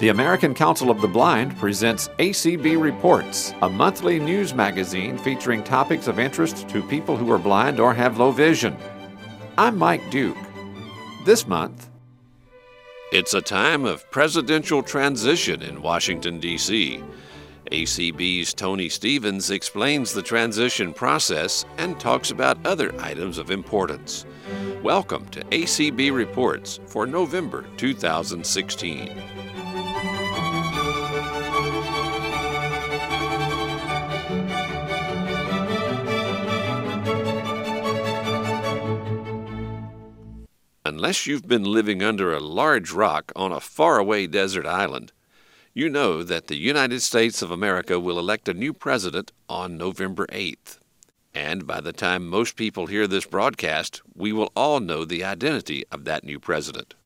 The American Council of the Blind presents ACB Reports, a monthly news magazine featuring topics of interest to people who are blind or have low vision. I'm Mike Duke. This month, it's a time of presidential transition in Washington, D.C. ACB's Tony Stephens explains the transition process and talks about other items of importance. Welcome to ACB Reports for November 2016. Unless you've been living under a large rock on a faraway desert island, you know that the United States of America will elect a new president on November 8th. And by the time most people hear this broadcast, we will all know the identity of that new president.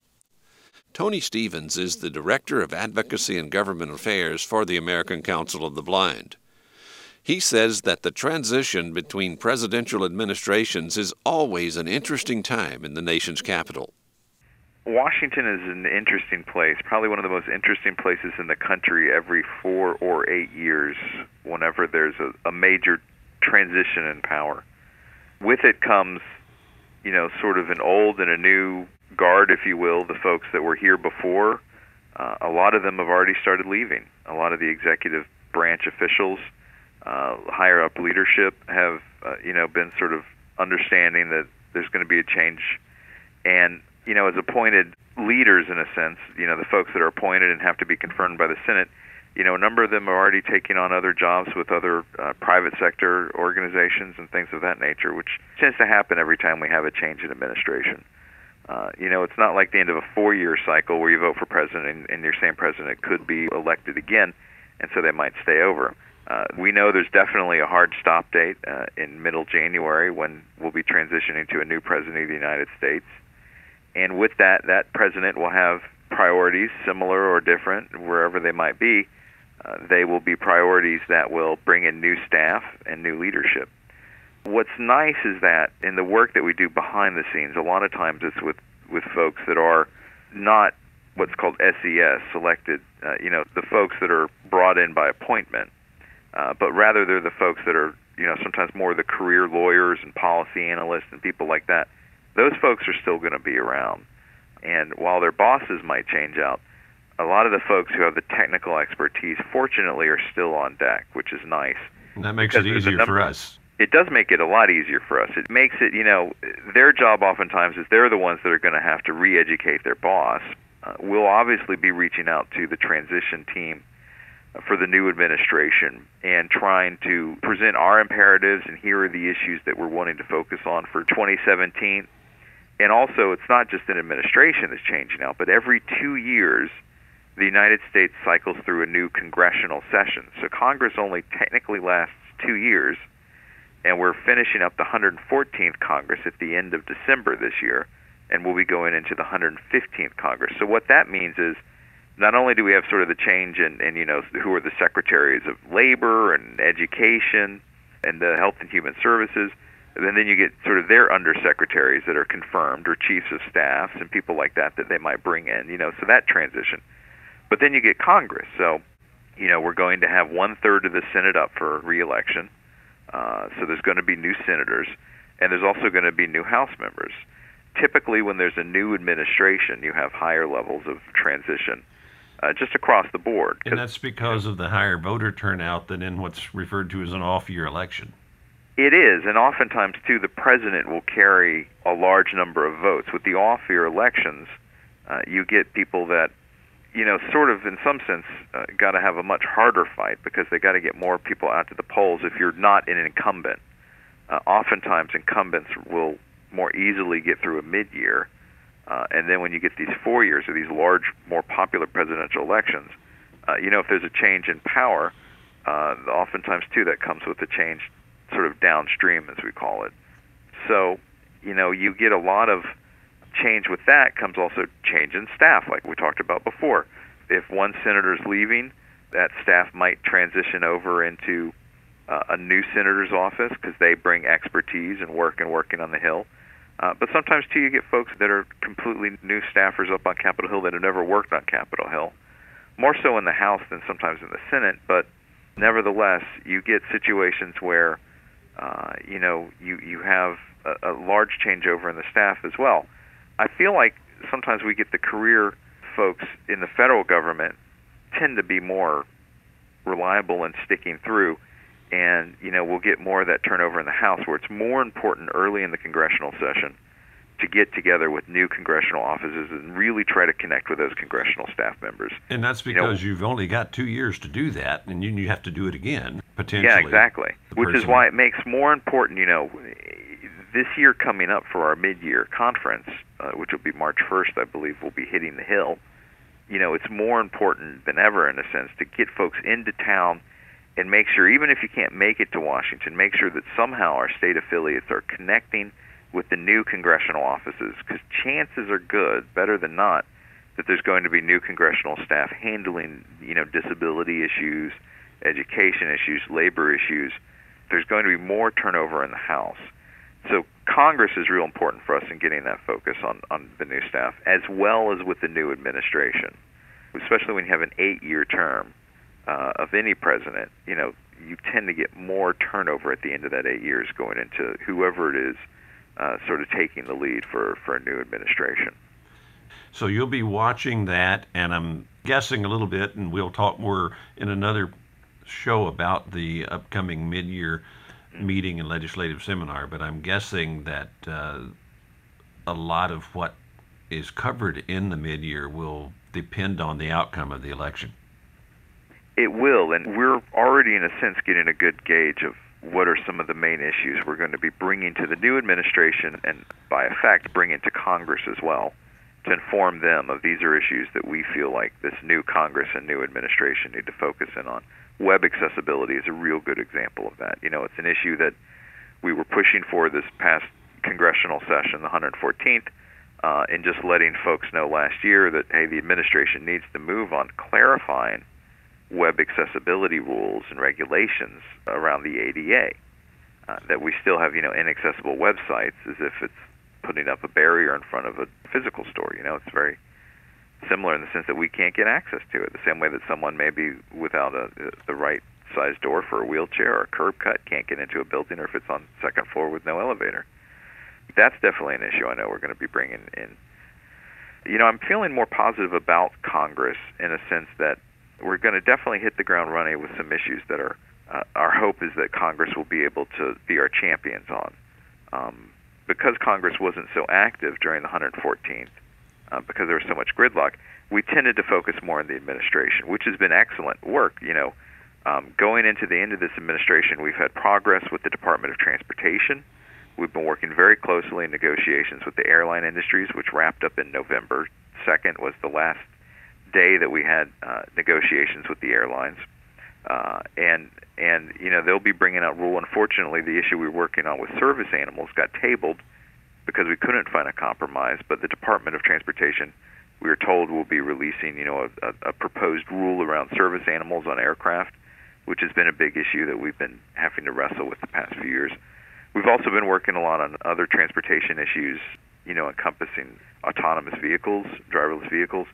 Tony Stephens is the Director of Advocacy and Government Affairs for the American Council of the Blind. He says that the transition between presidential administrations is always an interesting time in the nation's capital. Washington is an interesting place, probably one of the most interesting places in the country every four or eight years, whenever there's a, a major transition in power. With it comes, you know, sort of an old and a new guard, if you will, the folks that were here before. Uh, a lot of them have already started leaving. A lot of the executive branch officials uh, higher up leadership have uh, you know been sort of understanding that there's going to be a change, and you know as appointed leaders in a sense, you know the folks that are appointed and have to be confirmed by the Senate. You know, a number of them are already taking on other jobs with other uh, private sector organizations and things of that nature, which tends to happen every time we have a change in administration. Uh, you know, it's not like the end of a four-year cycle where you vote for president and, and your same president could be elected again, and so they might stay over. Uh, we know there's definitely a hard stop date uh, in middle January when we'll be transitioning to a new president of the United States. And with that, that president will have priorities similar or different wherever they might be. Uh, they will be priorities that will bring in new staff and new leadership. What's nice is that in the work that we do behind the scenes, a lot of times it's with, with folks that are not what's called SES, selected, uh, you know, the folks that are brought in by appointment uh, but rather they're the folks that are you know sometimes more the career lawyers and policy analysts and people like that. Those folks are still going to be around, and while their bosses might change out, a lot of the folks who have the technical expertise, fortunately, are still on deck, which is nice. And that makes it easier for us. It does make it a lot easier for us. It makes it, you know, their job oftentimes is they're the ones that are going to have to re-educate their boss. Uh, we'll obviously be reaching out to the transition team for the new administration and trying to present our imperatives and here are the issues that we're wanting to focus on for 2017. And also, it's not just an administration that's changing out, but every two years, the United States cycles through a new congressional session. So Congress only technically lasts two years, and we're finishing up the 114th Congress at the end of December this year, and we'll be going into the 115th Congress. So what that means is not only do we have sort of the change in, in you know who are the secretaries of labor and education and the health and human services, and then you get sort of their undersecretaries that are confirmed or chiefs of staffs and people like that that they might bring in, you know, so that transition. But then you get Congress. So, you know, we're going to have one third of the Senate up for reelection. Uh, so there's going to be new senators, and there's also going to be new House members. Typically, when there's a new administration, you have higher levels of transition uh, just across the board. And that's because of the higher voter turnout than in what's referred to as an off-year election. It is, and oftentimes too, the president will carry a large number of votes. With the off-year elections, uh, you get people that, you know, sort of in some sense, uh, got to have a much harder fight because they got to get more people out to the polls. If you're not an incumbent, uh, oftentimes incumbents will more easily get through a mid-year uh, and then when you get these four years or these large, more popular presidential elections, uh, you know, if there's a change in power, uh, oftentimes too that comes with a change sort of downstream, as we call it. So, you know, you get a lot of change with that comes also change in staff, like we talked about before. If one senator's leaving, that staff might transition over into uh, a new senator's office because they bring expertise and work and working on the Hill. Uh, but sometimes too, you get folks that are completely new staffers up on Capitol Hill that have never worked on Capitol Hill, more so in the House than sometimes in the Senate, but nevertheless, you get situations where, uh, you know, you, you have a, a large changeover in the staff as well. I feel like sometimes we get the career folks in the federal government tend to be more reliable and sticking through and you know we'll get more of that turnover in the house where it's more important early in the congressional session to get together with new congressional offices and really try to connect with those congressional staff members. And that's because you have only got two years to do that, and you, you have to do it again potentially. Yeah, exactly. Which person. is why it makes more important. You know, this year coming up for our mid-year conference, uh, which will be March 1st, I believe, we'll be hitting the hill. You know, it's more important than ever, in a sense, to get folks into town and make sure, even if you can't make it to Washington, make sure that somehow our state affiliates are connecting with the new congressional offices because chances are good, better than not, that there's going to be new congressional staff handling, you know, disability issues, education issues, labor issues. There's going to be more turnover in the House. So Congress is real important for us in getting that focus on, on the new staff, as well as with the new administration, especially when you have an eight-year term uh, of any president. You know, you tend to get more turnover at the end of that eight years going into whoever it is uh, sort of taking the lead for, for a new administration. So you'll be watching that, and I'm guessing a little bit, and we'll talk more in another show about the upcoming mid-year mm-hmm. meeting and legislative seminar. But I'm guessing that uh, a lot of what is covered in the mid-year will depend on the outcome of the election. It will, and we're already, in a sense, getting a good gauge of what are some of the main issues we're going to be bringing to the new administration and, by effect, bringing to Congress as well to inform them of these are issues that we feel like this new Congress and new administration need to focus in on. Web accessibility is a real good example of that. You know, it's an issue that we were pushing for this past congressional session, the 114th, uh, and just letting folks know last year that, hey, the administration needs to move on clarifying web accessibility rules and regulations around the ADA. Uh, that we still have, you know, inaccessible websites as if it's putting up a barrier in front of a physical store. You know, it's very similar in the sense that we can't get access to it. The same way that someone maybe without a, the right size door for a wheelchair or a curb cut can't get into a building, or if it's on second floor with no elevator. That's definitely an issue. I know we're going to be bringing in. You know, I'm feeling more positive about Congress in a sense that we're going to definitely hit the ground running with some issues that are. Uh, our hope is that Congress will be able to be our champions on. Um, because Congress wasn't so active during the 114th, uh, because there was so much gridlock, we tended to focus more on the administration, which has been excellent work. You know, um, going into the end of this administration, we've had progress with the Department of Transportation. We've been working very closely in negotiations with the airline industries, which wrapped up in November. Second was the last day that we had uh, negotiations with the airlines, uh, and and you know they'll be bringing out rule. Unfortunately, the issue we were working on with service animals got tabled because we couldn't find a compromise. But the Department of Transportation, we were told, will be releasing you know a, a, a proposed rule around service animals on aircraft, which has been a big issue that we've been having to wrestle with the past few years. We've also been working a lot on other transportation issues, you know, encompassing autonomous vehicles, driverless vehicles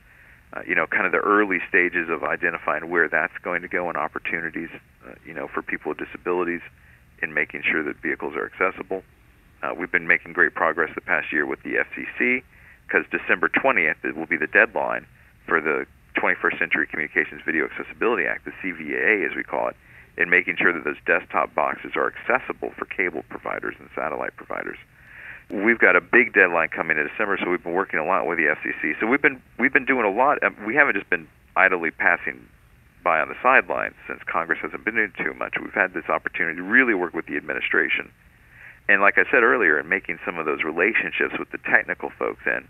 uh, you know, kind of the early stages of identifying where that's going to go and opportunities, uh, you know, for people with disabilities in making sure that vehicles are accessible. Uh, we've been making great progress the past year with the FCC because December 20th it will be the deadline for the 21st Century Communications Video Accessibility Act, the CVAA as we call it, in making sure that those desktop boxes are accessible for cable providers and satellite providers we've got a big deadline coming in December, so we've been working a lot with the FCC. So we've been we've been doing a lot. We haven't just been idly passing by on the sidelines since Congress hasn't been doing too much. We've had this opportunity to really work with the administration, and like I said earlier, in making some of those relationships with the technical folks in,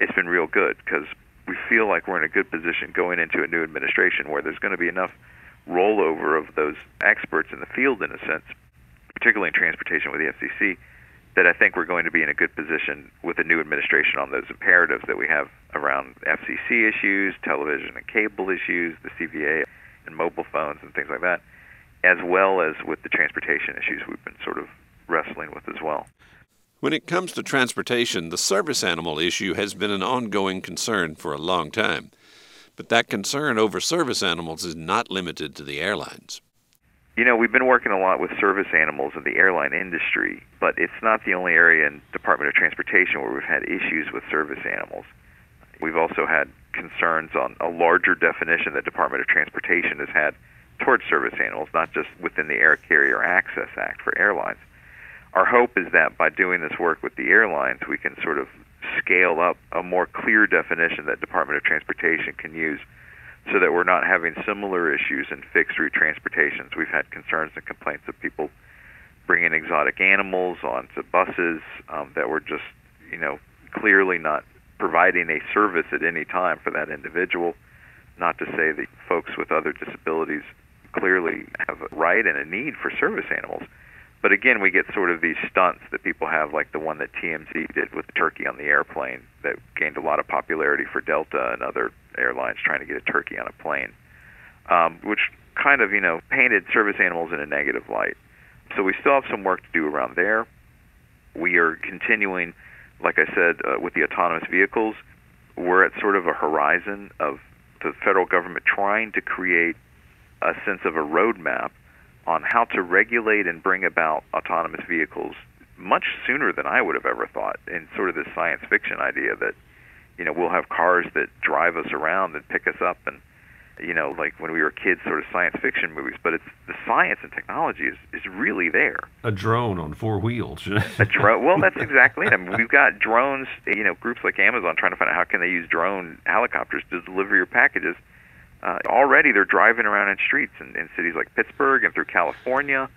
it's been real good because we feel like we're in a good position going into a new administration where there's going to be enough rollover of those experts in the field, in a sense, particularly in transportation with the FCC that I think we're going to be in a good position with the new administration on those imperatives that we have around FCC issues, television and cable issues, the CVA and mobile phones and things like that, as well as with the transportation issues we've been sort of wrestling with as well. When it comes to transportation, the service animal issue has been an ongoing concern for a long time. But that concern over service animals is not limited to the airlines. You know, we've been working a lot with service animals in the airline industry, but it's not the only area in Department of Transportation where we've had issues with service animals. We've also had concerns on a larger definition that Department of Transportation has had towards service animals, not just within the Air Carrier Access Act for airlines. Our hope is that by doing this work with the airlines, we can sort of scale up a more clear definition that Department of Transportation can use so that we're not having similar issues in fixed route transportations. We've had concerns and complaints of people bringing exotic animals onto buses um, that were just, you know, clearly not providing a service at any time for that individual. Not to say that folks with other disabilities clearly have a right and a need for service animals. But again, we get sort of these stunts that people have, like the one that TMZ did with the turkey on the airplane, that gained a lot of popularity for Delta and other airlines trying to get a turkey on a plane, um, which kind of, you know, painted service animals in a negative light. So we still have some work to do around there. We are continuing, like I said, uh, with the autonomous vehicles. We're at sort of a horizon of the federal government trying to create a sense of a roadmap on how to regulate and bring about autonomous vehicles much sooner than I would have ever thought. In sort of this science fiction idea that, you know, we'll have cars that drive us around and pick us up and you know, like when we were kids, sort of science fiction movies, but it's the science and technology is, is really there. A drone on four wheels. a drone. Well, that's exactly it. I mean, we've got drones. You know, groups like Amazon trying to find out how can they use drone helicopters to deliver your packages uh, already they're driving around in streets in, in cities like Pittsburgh and through California.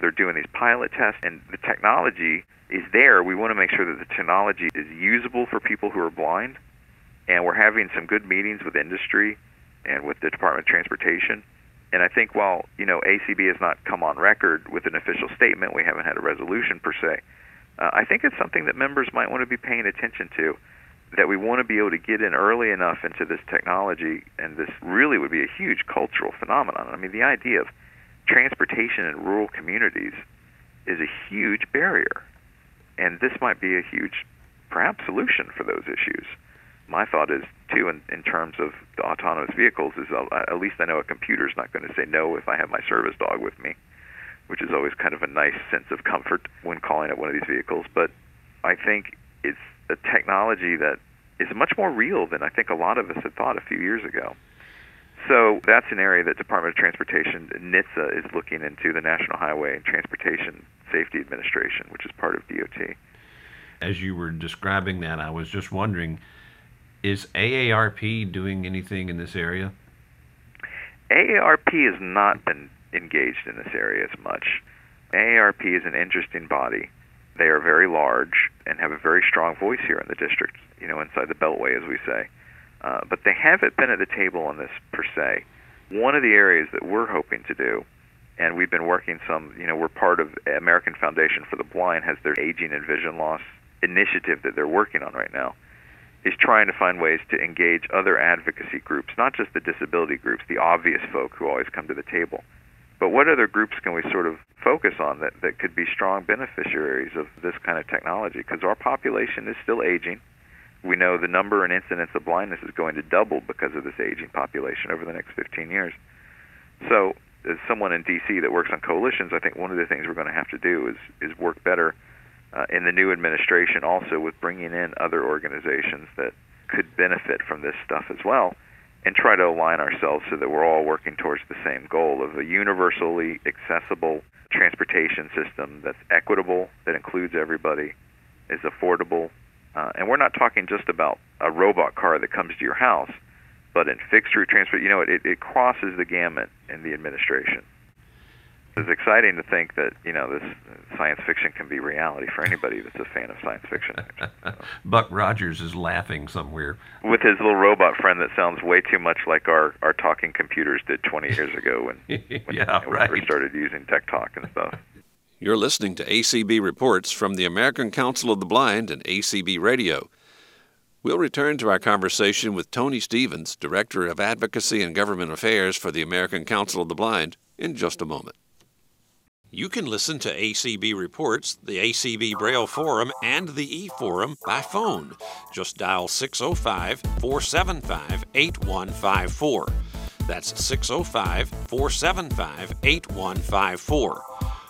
They're doing these pilot tests, and the technology is there. We want to make sure that the technology is usable for people who are blind, and we're having some good meetings with industry and with the Department of Transportation. And I think while you know ACB has not come on record with an official statement, we haven't had a resolution per se. Uh, I think it's something that members might want to be paying attention to that we want to be able to get in early enough into this technology, and this really would be a huge cultural phenomenon. I mean, the idea of transportation in rural communities is a huge barrier, and this might be a huge, perhaps, solution for those issues. My thought is, too, in, in terms of the autonomous vehicles, is uh, at least I know a computer's not going to say no if I have my service dog with me, which is always kind of a nice sense of comfort when calling it one of these vehicles. But I think it's a technology that is much more real than I think a lot of us had thought a few years ago. So that's an area that Department of Transportation, NHTSA, is looking into, the National Highway and Transportation Safety Administration, which is part of DOT. As you were describing that, I was just wondering, is AARP doing anything in this area? AARP has not been engaged in this area as much. AARP is an interesting body. They are very large and have a very strong voice here in the district, you know, inside the Beltway, as we say. Uh, but they haven't been at the table on this per se. One of the areas that we're hoping to do, and we've been working some, you know, we're part of American Foundation for the Blind has their aging and vision loss initiative that they're working on right now, is trying to find ways to engage other advocacy groups, not just the disability groups, the obvious folk who always come to the table, but what other groups can we sort of focus on that, that could be strong beneficiaries of this kind of technology? Because our population is still aging. We know the number and incidence of blindness is going to double because of this aging population over the next 15 years. So, as someone in D.C. that works on coalitions, I think one of the things we're going to have to do is is work better uh, in the new administration, also with bringing in other organizations that could benefit from this stuff as well and try to align ourselves so that we're all working towards the same goal of a universally accessible transportation system that's equitable, that includes everybody, is affordable. Uh, and we're not talking just about a robot car that comes to your house, but in fixed route transport, you know, it, it crosses the gamut in the administration it's exciting to think that you know this science fiction can be reality for anybody that's a fan of science fiction. Buck Rogers is laughing somewhere with his little robot friend that sounds way too much like our our talking computers did 20 years ago when, when yeah, you know, right. we first started using Tech Talk and stuff. You're listening to ACB reports from the American Council of the Blind and ACB Radio. We'll return to our conversation with Tony Stephens, Director of Advocacy and Government Affairs for the American Council of the Blind, in just a moment. You can listen to ACB reports, the ACB Braille Forum, and the e Forum by phone. Just dial 605 475 8154. That's 605 475 8154.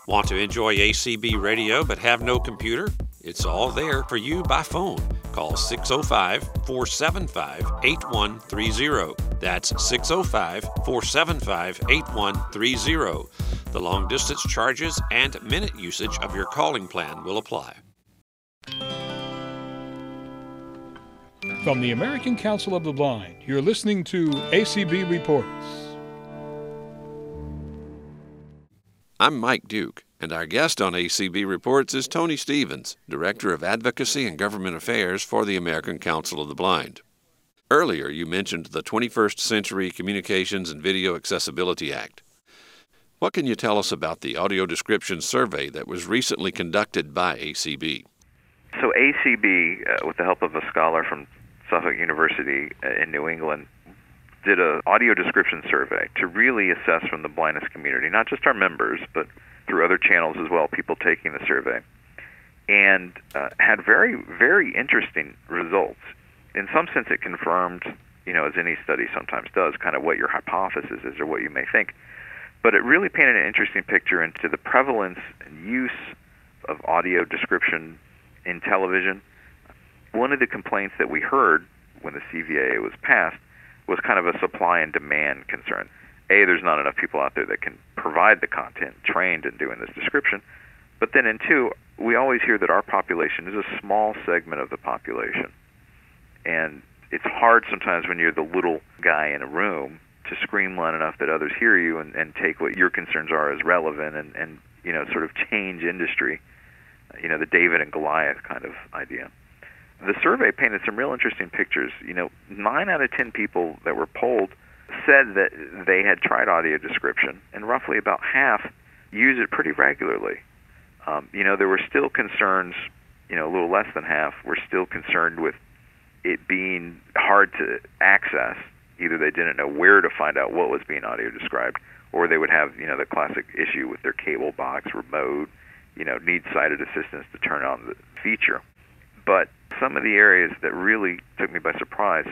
Want to enjoy ACB radio but have no computer? It's all there for you by phone. Call 605 475 8130. That's 605 475 8130. The long distance charges and minute usage of your calling plan will apply. From the American Council of the Blind, you're listening to ACB Reports. I'm Mike Duke, and our guest on ACB Reports is Tony Stephens, Director of Advocacy and Government Affairs for the American Council of the Blind. Earlier, you mentioned the 21st Century Communications and Video Accessibility Act. What can you tell us about the audio description survey that was recently conducted by ACB? So, ACB, uh, with the help of a scholar from Suffolk University uh, in New England, did an audio description survey to really assess from the blindness community, not just our members, but through other channels as well, people taking the survey, and uh, had very, very interesting results. In some sense, it confirmed, you know, as any study sometimes does, kind of what your hypothesis is or what you may think but it really painted an interesting picture into the prevalence and use of audio description in television. One of the complaints that we heard when the CVAA was passed was kind of a supply and demand concern. A, there's not enough people out there that can provide the content trained in doing this description. But then in two, we always hear that our population is a small segment of the population. And it's hard sometimes when you're the little guy in a room to scream loud enough that others hear you and, and take what your concerns are as relevant and, and you know sort of change industry you know the David and Goliath kind of idea the survey painted some real interesting pictures you know 9 out of 10 people that were polled said that they had tried audio description and roughly about half use it pretty regularly um, you know there were still concerns you know a little less than half were still concerned with it being hard to access either they didn't know where to find out what was being audio described, or they would have you know the classic issue with their cable box remote, you know, need sighted assistance to turn on the feature. But some of the areas that really took me by surprise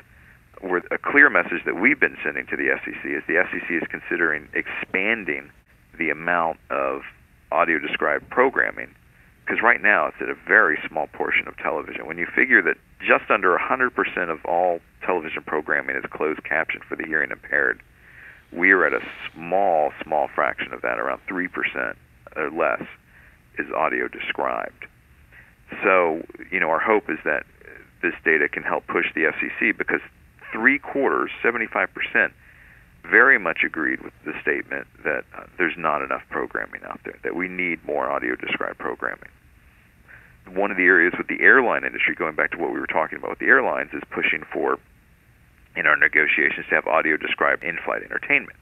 were a clear message that we've been sending to the FCC is the FCC is considering expanding the amount of audio described programming because right now it's at a very small portion of television. When you figure that just under 100% of all television programming is closed captioned for the hearing impaired, we are at a small, small fraction of that, around 3% or less, is audio described. So, you know, our hope is that this data can help push the FCC because three quarters, 75%, very much agreed with the statement that uh, there's not enough programming out there, that we need more audio described programming. One of the areas with the airline industry, going back to what we were talking about with the airlines, is pushing for, in our negotiations, to have audio described in flight entertainment.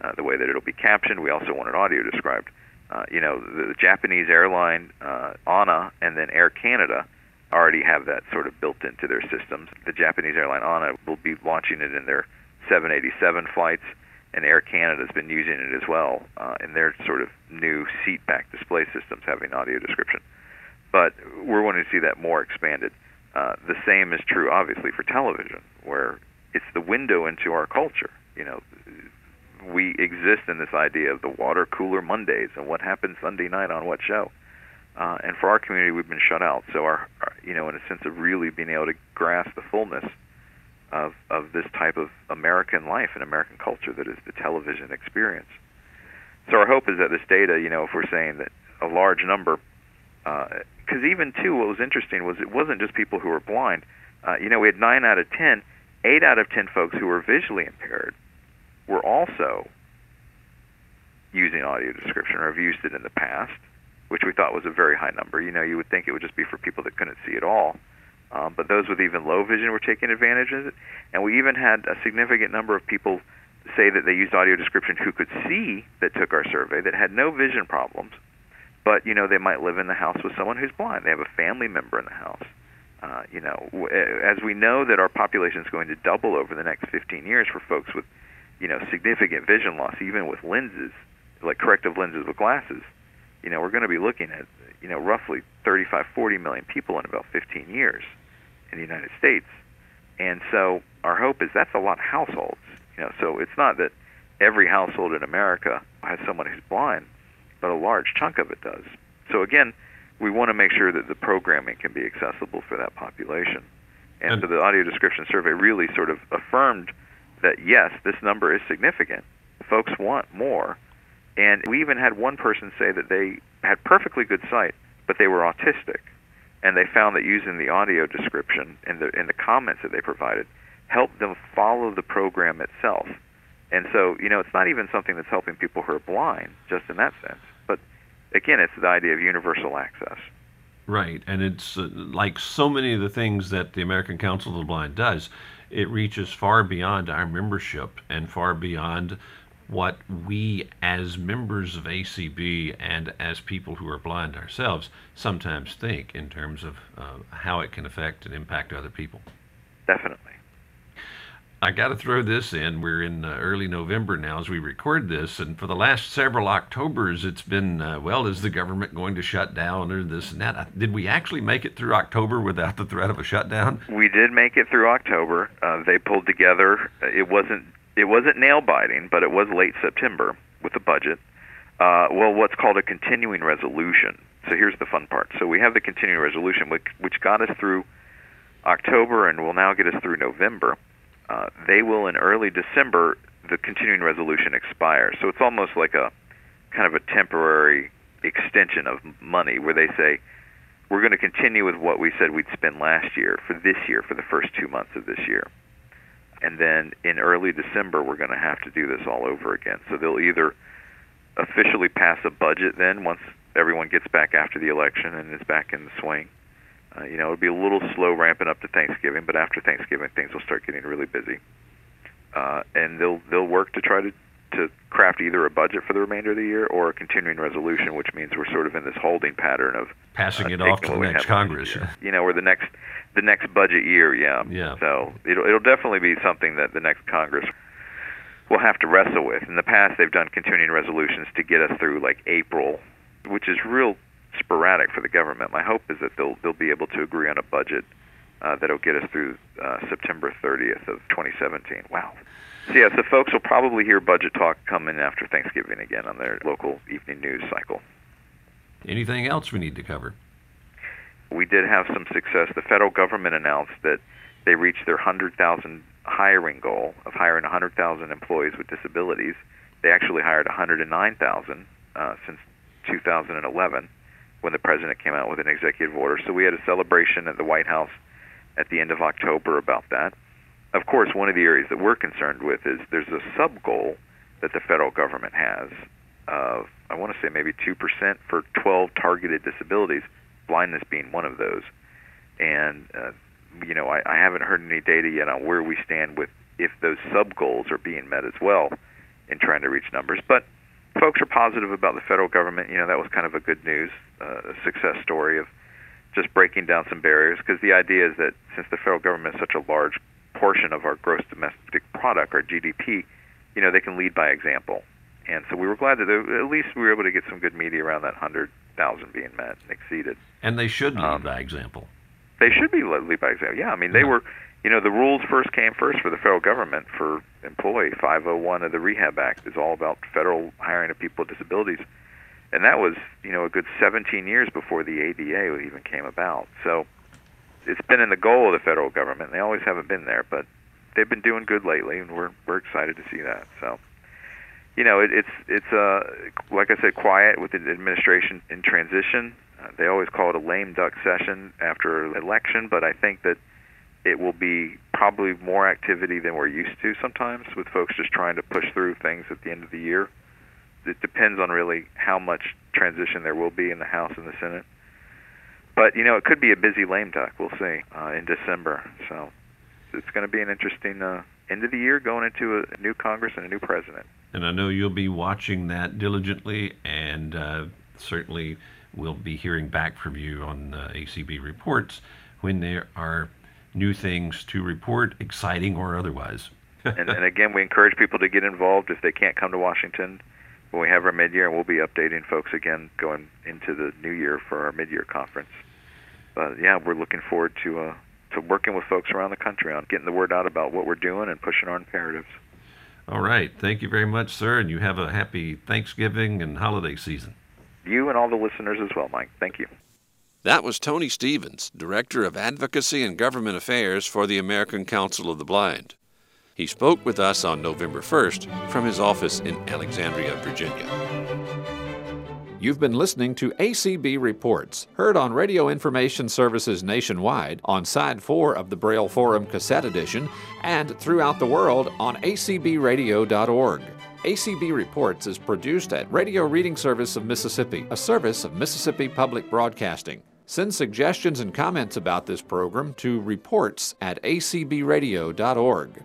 Uh, the way that it'll be captioned, we also want it audio described. Uh, you know, the, the Japanese airline, uh, ANA, and then Air Canada already have that sort of built into their systems. The Japanese airline ANA will be launching it in their 787 flights, and Air Canada's been using it as well uh, in their sort of new seat back display systems having audio description. But we're wanting to see that more expanded. Uh, the same is true, obviously, for television, where it's the window into our culture. You know, we exist in this idea of the water cooler Mondays and what happens Sunday night on what show. Uh, and for our community, we've been shut out. So our, our, you know, in a sense of really being able to grasp the fullness of, of this type of American life and American culture that is the television experience. So our hope is that this data, you know, if we're saying that a large number, because uh, even too, what was interesting was it wasn't just people who were blind. Uh, you know, we had nine out of ten, eight out of ten folks who were visually impaired were also using audio description or have used it in the past, which we thought was a very high number. You know, you would think it would just be for people that couldn't see at all. Um, but those with even low vision were taking advantage of it. And we even had a significant number of people say that they used audio description who could see that took our survey that had no vision problems, but you know they might live in the house with someone who's blind. They have a family member in the house. Uh, you know, as we know that our population is going to double over the next 15 years for folks with, you know, significant vision loss, even with lenses, like corrective lenses with glasses. You know, we're going to be looking at, you know, roughly 35, 40 million people in about 15 years in the United States. And so our hope is that's a lot of households. You know, so it's not that every household in America has someone who's blind, but a large chunk of it does. So again, we want to make sure that the programming can be accessible for that population. And, and so the audio description survey really sort of affirmed that yes, this number is significant. Folks want more. And we even had one person say that they had perfectly good sight, but they were autistic. And they found that using the audio description and the, and the comments that they provided helped them follow the program itself. And so, you know, it's not even something that's helping people who are blind, just in that sense. But again, it's the idea of universal access. Right, and it's uh, like so many of the things that the American Council of the Blind does. It reaches far beyond our membership and far beyond what we, as members of ACB and as people who are blind ourselves, sometimes think in terms of uh, how it can affect and impact other people. Definitely. I got to throw this in. We're in uh, early November now as we record this, and for the last several Octobers, it's been uh, well, is the government going to shut down or this and that? Did we actually make it through October without the threat of a shutdown? We did make it through October. Uh, they pulled together. It wasn't it wasn't nail biting, but it was late September with the budget. Uh, well, what's called a continuing resolution. So here's the fun part. So we have the continuing resolution, which, which got us through October and will now get us through November uh, they will in early December the continuing resolution expires, So it's almost like a kind of a temporary extension of money where they say we're going to continue with what we said we'd spend last year for this year for the first 2 months of this year. And then in early December we're going to have to do this all over again. So they'll either officially pass a budget then once everyone gets back after the election and is back in the swing uh, you know, it'll be a little slow ramping up to Thanksgiving, but after Thanksgiving, things will start getting really busy. Uh, and they'll they'll work to try to to craft either a budget for the remainder of the year or a continuing resolution, which means we're sort of in this holding pattern of passing uh, it off to the next Congress. You know, or the next the next budget year, yeah. Yeah. So it'll it'll definitely be something that the next Congress will have to wrestle with. In the past, they've done continuing resolutions to get us through like April, which is real sporadic for the government. My hope is that they'll they'll be able to agree on a budget uh, that'll get us through uh, September 30th of 2017. Wow. So yeah, so folks will probably hear budget talk coming after Thanksgiving again on their local evening news cycle. Anything else we need to cover? We did have some success. The federal government announced that they reached their 100,000 hiring goal of hiring 100,000 employees with disabilities. They actually hired 109,000 uh, since 2011 when the president came out with an executive order. So we had a celebration at the White House at the end of October about that. Of course, one of the areas that we're concerned with is there's a sub goal that the federal government has of, I want to say maybe 2% for 12 targeted disabilities, blindness being one of those. And, uh, you know, I, I haven't heard any data yet on where we stand with if those sub goals are being met as well in trying to reach numbers. But folks are positive about the federal government. You know, that was kind of a good news, uh, success story of just breaking down some barriers. Because the idea is that since the federal government is such a large portion of our gross domestic product, our GDP, you know, they can lead by example. And so we were glad that at least we were able to get some good media around that hundred thousand being met and exceeded. And they should lead um, by example. They should be lead by example. Yeah, I mean, they yeah. were you know, the rules first came first for the federal government for employee 501 of the Rehab Act is all about federal hiring of people with disabilities. And that was, you know, a good 17 years before the ADA even came about. So it's been in the goal of the federal government. They always haven't been there, but they've been doing good lately, and we're we're excited to see that. So, you know, it, it's it's uh like I said, quiet with the administration in transition. Uh, they always call it a lame duck session after election, but I think that it will be probably more activity than we're used to sometimes with folks just trying to push through things at the end of the year. It depends on really how much transition there will be in the House and the Senate. But you know, it could be a busy lame duck. We'll see uh, in December. So it's going to be an interesting uh, end of the year going into a new Congress and a new president. And I know you'll be watching that diligently, and uh, certainly we'll be hearing back from you on uh, ACB reports when there are new things to report, exciting or otherwise. and, and again, we encourage people to get involved if they can't come to Washington. when we have our mid-year, and we'll be updating folks again going into the new year for our mid-year conference. But yeah, we're looking forward to uh, to working with folks around the country on getting the word out about what we're doing and pushing our imperatives. All right. Thank you very much, sir, and you have a happy Thanksgiving and holiday season. You and all the listeners as well, Mike. Thank you. That was Tony Stephens, Director of Advocacy and Government Affairs for the American Council of the Blind. He spoke with us on November 1st from his office in Alexandria, Virginia. You've been listening to ACB Reports, heard on radio information services nationwide, on Side 4 of the Braille Forum Cassette Edition, and throughout the world on acbradio.org. ACB Reports is produced at Radio Reading Service of Mississippi, a service of Mississippi Public Broadcasting. Send suggestions and comments about this program to reports at acbradio.org.